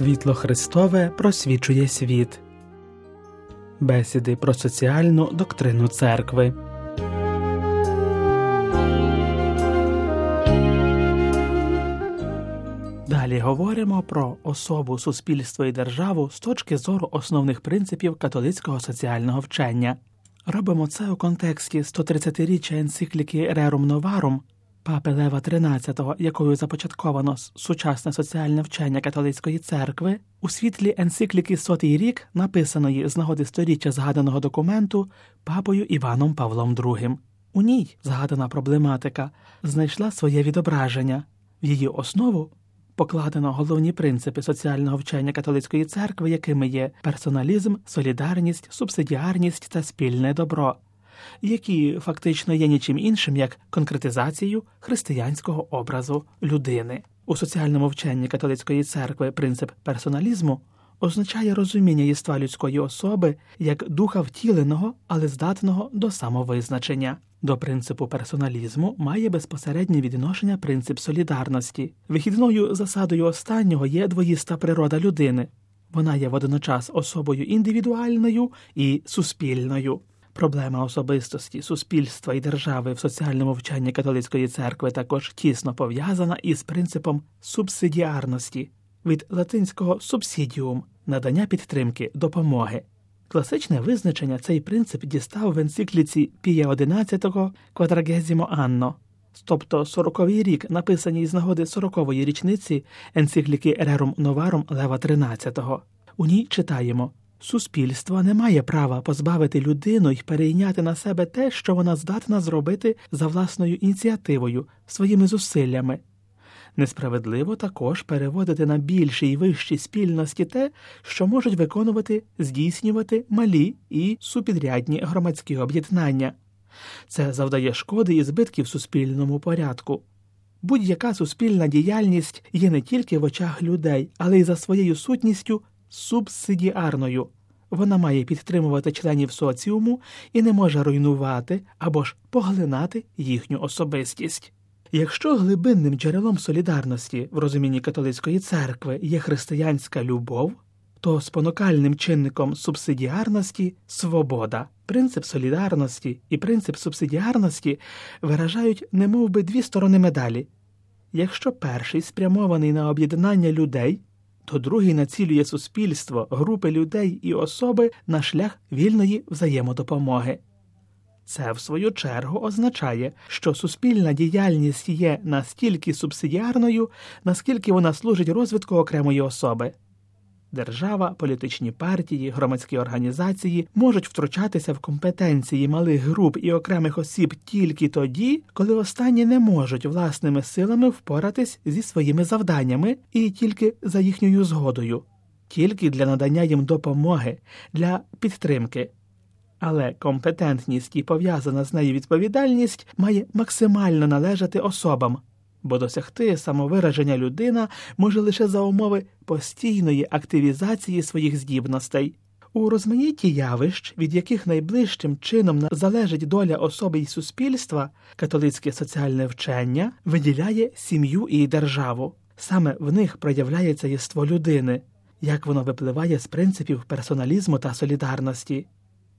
Світло Христове просвічує світ. Бесіди про соціальну доктрину церкви. Далі говоримо про особу суспільство і державу з точки зору основних принципів католицького соціального вчення. Робимо це у контексті 130-річчя енцикліки Rerum Novarum папи Лева XIII, якою започатковано сучасне соціальне вчення католицької церкви, у світлі енцикліки Сотий рік, написаної з нагоди сторіччя згаданого документу папою Іваном Павлом II. У ній згадана проблематика. Знайшла своє відображення, в її основу покладено головні принципи соціального вчення католицької церкви, якими є персоналізм, солідарність, субсидіарність та спільне добро які фактично є нічим іншим як конкретизацією християнського образу людини. У соціальному вченні католицької церкви принцип персоналізму означає розуміння єства людської особи як духа втіленого, але здатного до самовизначення. До принципу персоналізму має безпосереднє відношення принцип солідарності. Вихідною засадою останнього є двоїста природа людини. Вона є водночас особою індивідуальною і суспільною. Проблема особистості, суспільства і держави в соціальному вчанні католицької церкви також тісно пов'язана із принципом субсидіарності від латинського субсидіум надання підтримки, допомоги. Класичне визначення цей принцип дістав в енцикліці Пія XI Quadragesimo Anno, тобто сороковий рік, написаній з нагоди сорокової річниці енцикліки Rerum Novarum Лева XIII. У ній читаємо Суспільство не має права позбавити людину і перейняти на себе те, що вона здатна зробити за власною ініціативою, своїми зусиллями. Несправедливо також переводити на більші і вищі спільності те, що можуть виконувати, здійснювати малі і супідрядні громадські об'єднання. Це завдає шкоди і збитків суспільному порядку. Будь-яка суспільна діяльність є не тільки в очах людей, але й за своєю сутністю субсидіарною. Вона має підтримувати членів соціуму і не може руйнувати або ж поглинати їхню особистість. Якщо глибинним джерелом солідарності в розумінні католицької церкви є християнська любов, то спонукальним чинником субсидіарності свобода. Принцип солідарності і принцип субсидіарності виражають немов би дві сторони медалі. Якщо перший спрямований на об'єднання людей, то другий націлює суспільство, групи людей і особи на шлях вільної взаємодопомоги. Це, в свою чергу, означає, що суспільна діяльність є настільки субсидіарною, наскільки вона служить розвитку окремої особи. Держава, політичні партії, громадські організації можуть втручатися в компетенції малих груп і окремих осіб тільки тоді, коли останні не можуть власними силами впоратись зі своїми завданнями і тільки за їхньою згодою, тільки для надання їм допомоги, для підтримки. Але компетентність і пов'язана з нею відповідальність має максимально належати особам бо досягти самовираження людина може лише за умови постійної активізації своїх здібностей. У розмаїтті явищ, від яких найближчим чином залежить доля особи й суспільства, католицьке соціальне вчення виділяє сім'ю і державу. Саме в них проявляється єство людини, як воно випливає з принципів персоналізму та солідарності.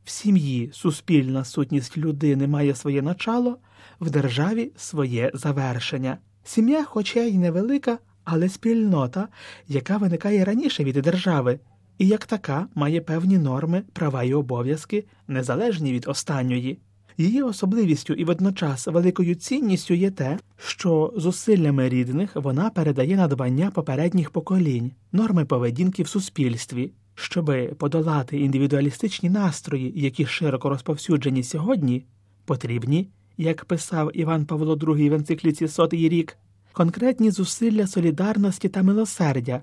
В сім'ї суспільна сутність людини має своє начало, в державі своє завершення. Сім'я, хоча й невелика, але спільнота, яка виникає раніше від держави, і як така має певні норми, права і обов'язки, незалежні від останньої. Її особливістю і водночас великою цінністю є те, що зусиллями рідних вона передає надбання попередніх поколінь, норми поведінки в суспільстві, щоби подолати індивідуалістичні настрої, які широко розповсюджені сьогодні, потрібні як писав Іван Павло II в енцикліці сотий рік, конкретні зусилля солідарності та милосердя,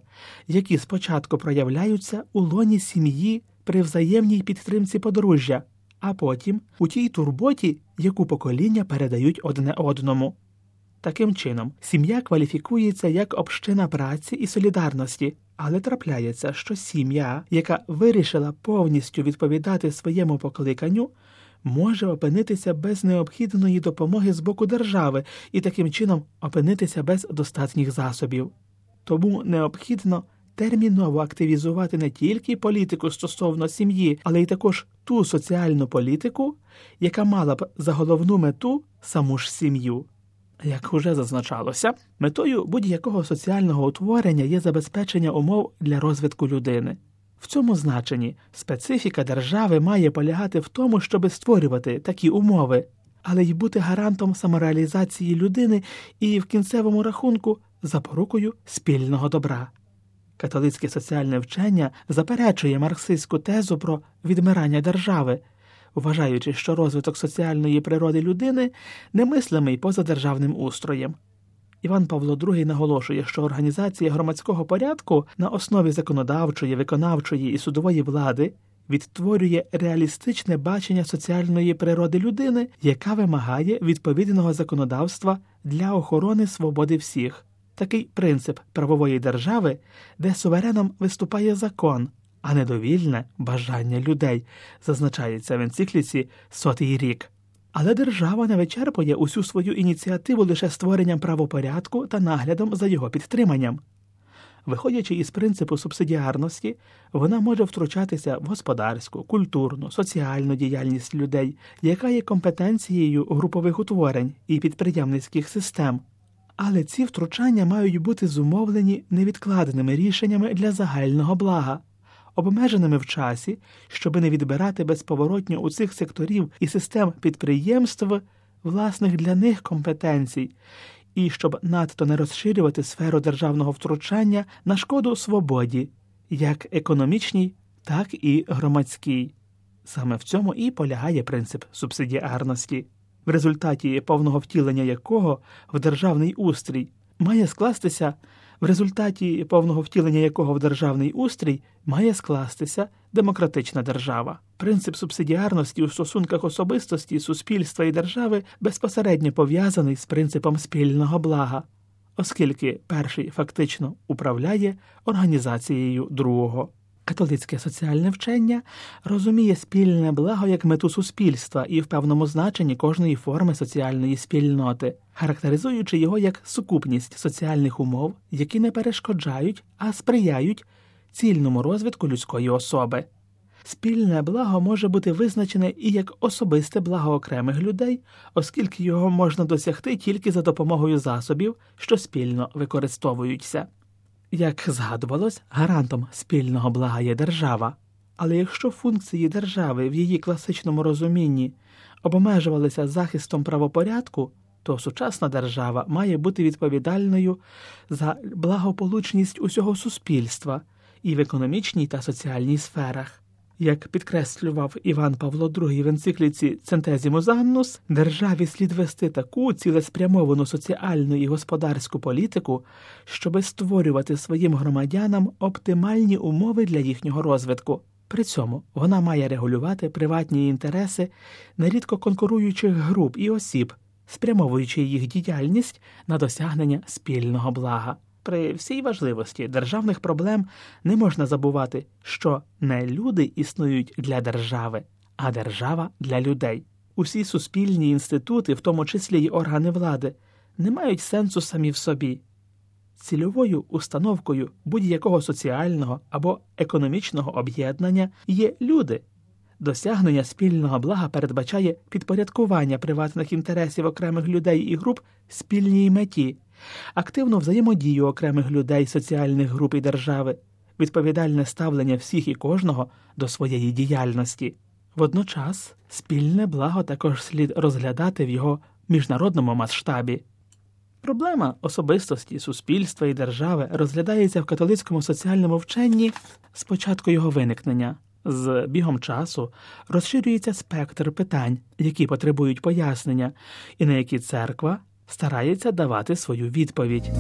які спочатку проявляються у лоні сім'ї при взаємній підтримці подружжя, а потім у тій турботі, яку покоління передають одне одному. Таким чином, сім'я кваліфікується як община праці і солідарності, але трапляється, що сім'я, яка вирішила повністю відповідати своєму покликанню, може опинитися без необхідної допомоги з боку держави і таким чином опинитися без достатніх засобів. Тому необхідно терміново активізувати не тільки політику стосовно сім'ї, але й також ту соціальну політику, яка мала б за головну мету саму ж сім'ю. Як уже зазначалося, метою будь-якого соціального утворення є забезпечення умов для розвитку людини. В цьому значенні специфіка держави має полягати в тому, щоб створювати такі умови, але й бути гарантом самореалізації людини і в кінцевому рахунку запорукою спільного добра. Католицьке соціальне вчення заперечує марксистську тезу про відмирання держави, вважаючи, що розвиток соціальної природи людини немислимий поза державним устроєм. Іван Павло II наголошує, що організація громадського порядку на основі законодавчої, виконавчої і судової влади відтворює реалістичне бачення соціальної природи людини, яка вимагає відповідного законодавства для охорони свободи всіх. Такий принцип правової держави, де сувереном виступає закон, а не довільне бажання людей, зазначається в енцикліці сотий рік. Але держава не вичерпує усю свою ініціативу лише створенням правопорядку та наглядом за його підтриманням. Виходячи із принципу субсидіарності, вона може втручатися в господарську, культурну, соціальну діяльність людей, яка є компетенцією групових утворень і підприємницьких систем. Але ці втручання мають бути зумовлені невідкладеними рішеннями для загального блага, обмеженими в часі, щоби не відбирати безповоротньо у цих секторів і систем підприємств власних для них компетенцій, і щоб надто не розширювати сферу державного втручання на шкоду свободі, як економічній, так і громадській. Саме в цьому і полягає принцип субсидіарності, в результаті повного втілення якого в державний устрій має скластися в результаті повного втілення якого в державний устрій має скластися демократична держава. Принцип субсидіарності у стосунках особистості, суспільства і держави безпосередньо пов'язаний з принципом спільного блага, оскільки перший фактично управляє організацією другого. Католицьке соціальне вчення розуміє спільне благо як мету суспільства і в певному значенні кожної форми соціальної спільноти, характеризуючи його як сукупність соціальних умов, які не перешкоджають, а сприяють цільному розвитку людської особи. Спільне благо може бути визначене і як особисте благо окремих людей, оскільки його можна досягти тільки за допомогою засобів, що спільно використовуються. Як згадувалось, гарантом спільного блага є держава, але якщо функції держави в її класичному розумінні обмежувалися захистом правопорядку, то сучасна держава має бути відповідальною за благополучність усього суспільства і в економічній та соціальній сферах. Як підкреслював Іван Павло II в енцикліці Центезімус Аннус, державі слід вести таку цілеспрямовану соціальну і господарську політику, щоби створювати своїм громадянам оптимальні умови для їхнього розвитку. При цьому вона має регулювати приватні інтереси нерідко конкуруючих груп і осіб, спрямовуючи їх діяльність на досягнення спільного блага. При всій важливості державних проблем не можна забувати, що не люди існують для держави, а держава для людей. Усі суспільні інститути, в тому числі й органи влади, не мають сенсу самі в собі. Цільовою установкою будь-якого соціального або економічного об'єднання є люди. Досягнення спільного блага передбачає підпорядкування приватних інтересів окремих людей і груп спільній меті активну взаємодію окремих людей, соціальних груп і держави, відповідальне ставлення всіх і кожного до своєї діяльності. Водночас спільне благо також слід розглядати в його міжнародному масштабі. Проблема особистості, суспільства і держави розглядається в католицькому соціальному вченні з початку його виникнення. З бігом часу розширюється спектр питань, які потребують пояснення, і на які церква старається давати свою відповідь.